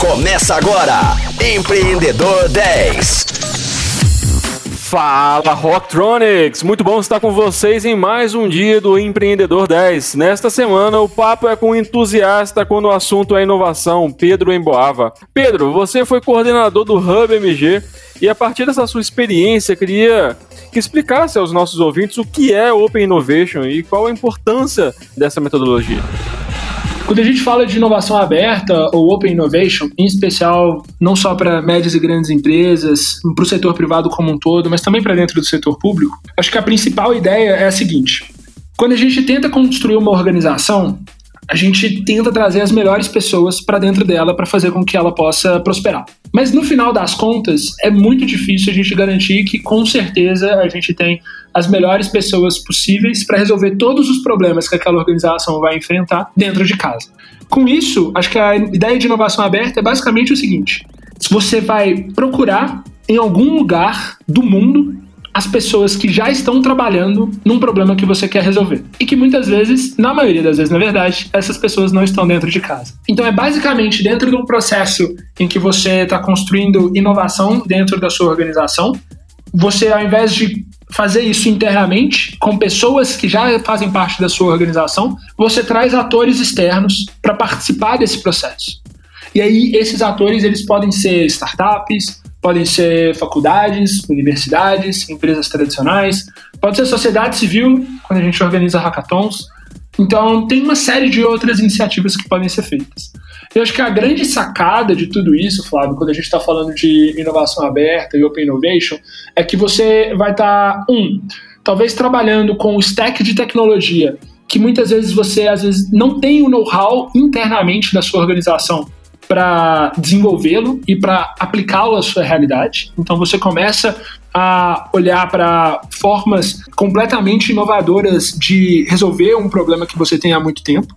Começa agora, Empreendedor 10. Fala Rocktronics! Muito bom estar com vocês em mais um dia do Empreendedor 10. Nesta semana o papo é com entusiasta quando o assunto é inovação, Pedro Emboava. Pedro, você foi coordenador do Hub MG e a partir dessa sua experiência queria que explicasse aos nossos ouvintes o que é Open Innovation e qual a importância dessa metodologia. Quando a gente fala de inovação aberta ou open innovation, em especial não só para médias e grandes empresas, para o setor privado como um todo, mas também para dentro do setor público, acho que a principal ideia é a seguinte: quando a gente tenta construir uma organização, a gente tenta trazer as melhores pessoas para dentro dela para fazer com que ela possa prosperar. Mas no final das contas, é muito difícil a gente garantir que com certeza a gente tem as melhores pessoas possíveis para resolver todos os problemas que aquela organização vai enfrentar dentro de casa. Com isso, acho que a ideia de inovação aberta é basicamente o seguinte: você vai procurar em algum lugar do mundo as pessoas que já estão trabalhando num problema que você quer resolver. E que muitas vezes, na maioria das vezes, na verdade, essas pessoas não estão dentro de casa. Então é basicamente dentro de um processo em que você está construindo inovação dentro da sua organização, você ao invés de fazer isso internamente com pessoas que já fazem parte da sua organização, você traz atores externos para participar desse processo. E aí esses atores eles podem ser startups, podem ser faculdades, universidades, empresas tradicionais, pode ser sociedade civil, quando a gente organiza hackathons. Então, tem uma série de outras iniciativas que podem ser feitas. Eu acho que a grande sacada de tudo isso, Flávio, quando a gente está falando de inovação aberta e open innovation, é que você vai estar, tá, um, talvez trabalhando com o stack de tecnologia que muitas vezes você às vezes não tem o know-how internamente da sua organização para desenvolvê-lo e para aplicá-lo à sua realidade. Então você começa a olhar para formas completamente inovadoras de resolver um problema que você tem há muito tempo.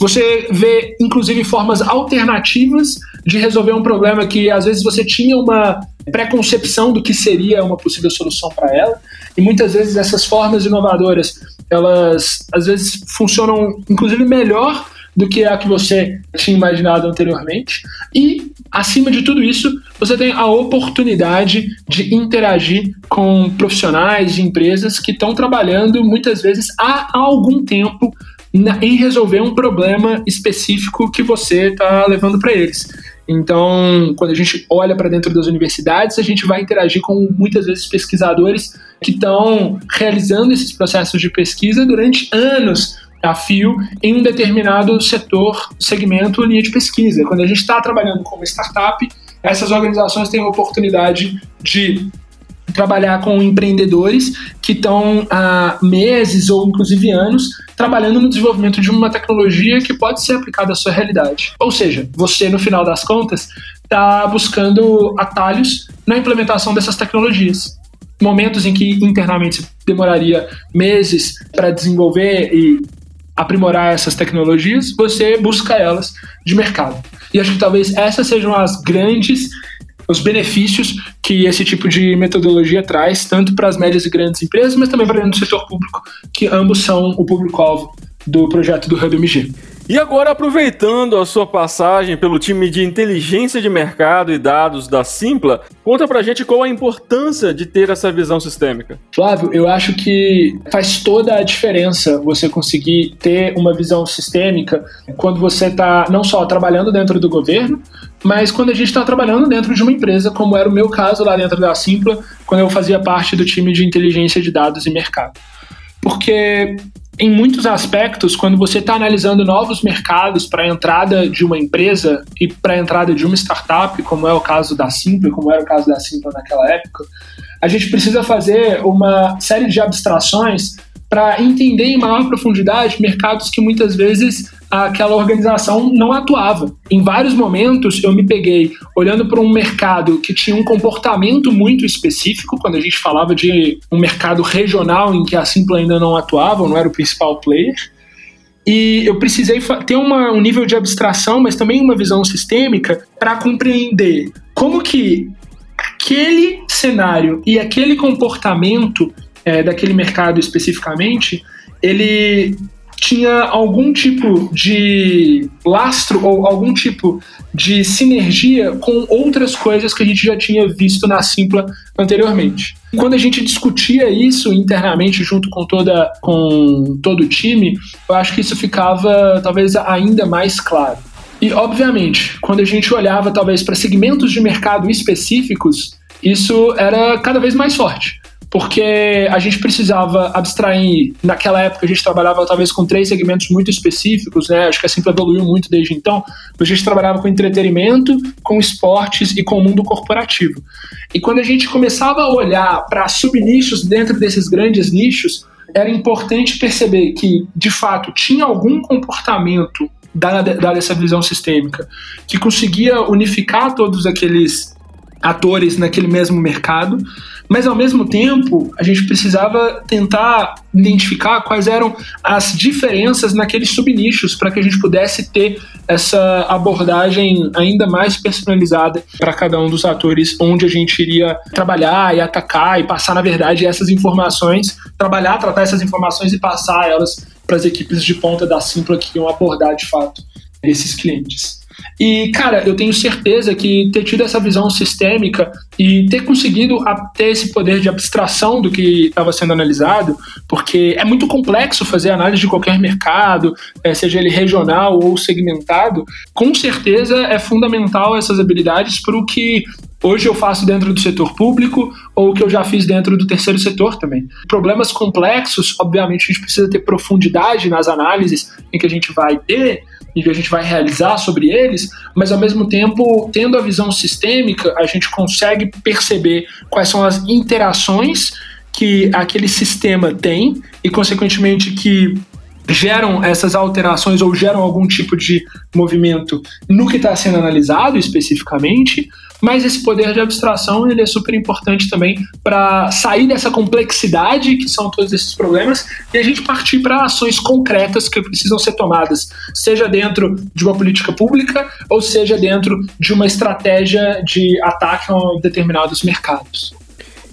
Você vê, inclusive, formas alternativas de resolver um problema que às vezes você tinha uma preconcepção do que seria uma possível solução para ela. E muitas vezes essas formas inovadoras, elas às vezes funcionam, inclusive, melhor do que a que você tinha imaginado anteriormente. E, acima de tudo isso, você tem a oportunidade de interagir com profissionais de empresas que estão trabalhando muitas vezes há algum tempo na, em resolver um problema específico que você está levando para eles. Então, quando a gente olha para dentro das universidades, a gente vai interagir com muitas vezes pesquisadores que estão realizando esses processos de pesquisa durante anos a fio em um determinado setor, segmento, linha de pesquisa. Quando a gente está trabalhando como startup, essas organizações têm a oportunidade de trabalhar com empreendedores que estão há meses ou inclusive anos trabalhando no desenvolvimento de uma tecnologia que pode ser aplicada à sua realidade. Ou seja, você, no final das contas, está buscando atalhos na implementação dessas tecnologias. Momentos em que internamente demoraria meses para desenvolver e aprimorar essas tecnologias, você busca elas de mercado. E acho que talvez essas sejam as grandes os benefícios que esse tipo de metodologia traz, tanto para as médias e grandes empresas, mas também para do setor público, que ambos são o público-alvo do projeto do HubMG. E agora, aproveitando a sua passagem pelo time de inteligência de mercado e dados da Simpla, conta pra gente qual a importância de ter essa visão sistêmica. Flávio, eu acho que faz toda a diferença você conseguir ter uma visão sistêmica quando você está não só trabalhando dentro do governo, mas quando a gente está trabalhando dentro de uma empresa, como era o meu caso lá dentro da Simpla, quando eu fazia parte do time de inteligência de dados e mercado. Porque em muitos aspectos, quando você está analisando novos mercados para a entrada de uma empresa e para a entrada de uma startup, como é o caso da Simpla, como era o caso da Simpla naquela época, a gente precisa fazer uma série de abstrações para entender em maior profundidade mercados que muitas vezes aquela organização não atuava. Em vários momentos eu me peguei olhando para um mercado que tinha um comportamento muito específico, quando a gente falava de um mercado regional em que a Simpla ainda não atuava, não era o principal player. E eu precisei ter uma, um nível de abstração, mas também uma visão sistêmica para compreender como que aquele cenário e aquele comportamento é, daquele mercado especificamente, ele tinha algum tipo de lastro ou algum tipo de sinergia com outras coisas que a gente já tinha visto na Simpla anteriormente. Quando a gente discutia isso internamente junto com toda com todo o time, eu acho que isso ficava talvez ainda mais claro. E obviamente, quando a gente olhava talvez para segmentos de mercado específicos, isso era cada vez mais forte porque a gente precisava abstrair. Naquela época a gente trabalhava talvez com três segmentos muito específicos, né? Acho que a Simpla evoluiu muito desde então. A gente trabalhava com entretenimento, com esportes e com o mundo corporativo. E quando a gente começava a olhar para subnichos dentro desses grandes nichos, era importante perceber que, de fato, tinha algum comportamento dada, dada essa visão sistêmica que conseguia unificar todos aqueles atores naquele mesmo mercado, mas ao mesmo tempo a gente precisava tentar identificar quais eram as diferenças naqueles subnichos para que a gente pudesse ter essa abordagem ainda mais personalizada para cada um dos atores, onde a gente iria trabalhar e atacar e passar, na verdade, essas informações, trabalhar, tratar essas informações e passar elas para as equipes de ponta da Simpla que iam abordar de fato esses clientes. E, cara, eu tenho certeza que ter tido essa visão sistêmica e ter conseguido ter esse poder de abstração do que estava sendo analisado, porque é muito complexo fazer análise de qualquer mercado, eh, seja ele regional ou segmentado, com certeza é fundamental essas habilidades para o que hoje eu faço dentro do setor público ou que eu já fiz dentro do terceiro setor também. Problemas complexos, obviamente, a gente precisa ter profundidade nas análises em que a gente vai ter, e que a gente vai realizar sobre eles, mas ao mesmo tempo, tendo a visão sistêmica, a gente consegue perceber quais são as interações que aquele sistema tem e, consequentemente, que geram essas alterações ou geram algum tipo de movimento no que está sendo analisado especificamente, mas esse poder de abstração ele é super importante também para sair dessa complexidade que são todos esses problemas e a gente partir para ações concretas que precisam ser tomadas, seja dentro de uma política pública ou seja dentro de uma estratégia de ataque a determinados mercados.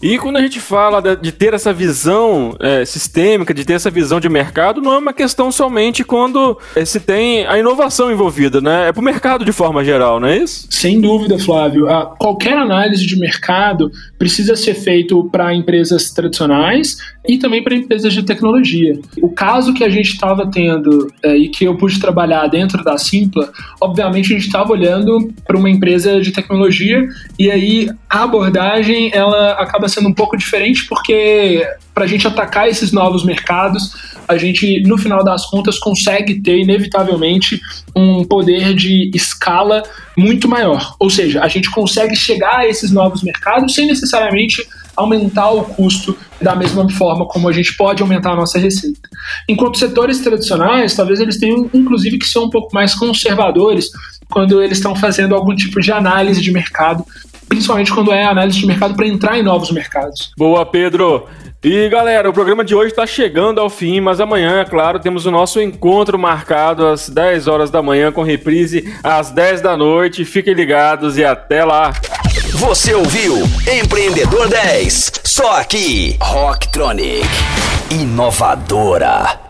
E quando a gente fala de, de ter essa visão é, sistêmica, de ter essa visão de mercado, não é uma questão somente quando é, se tem a inovação envolvida, né? É para o mercado de forma geral, não é isso? Sem dúvida, Flávio. A, qualquer análise de mercado precisa ser feito para empresas tradicionais e também para empresas de tecnologia. O caso que a gente estava tendo é, e que eu pude trabalhar dentro da Simpla, obviamente a gente estava olhando para uma empresa de tecnologia e aí a abordagem ela acaba sendo um pouco diferente porque para a gente atacar esses novos mercados, a gente, no final das contas, consegue ter, inevitavelmente, um poder de escala muito maior. Ou seja, a gente consegue chegar a esses novos mercados sem necessariamente aumentar o custo da mesma forma como a gente pode aumentar a nossa receita. Enquanto setores tradicionais, talvez eles tenham, inclusive, que ser um pouco mais conservadores quando eles estão fazendo algum tipo de análise de mercado principalmente quando é análise de mercado para entrar em novos mercados. Boa, Pedro. E galera, o programa de hoje está chegando ao fim, mas amanhã, é claro, temos o nosso encontro marcado às 10 horas da manhã, com reprise às 10 da noite. Fiquem ligados e até lá. Você ouviu Empreendedor 10, só aqui, Rocktronic, inovadora.